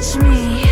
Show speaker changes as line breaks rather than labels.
touch me.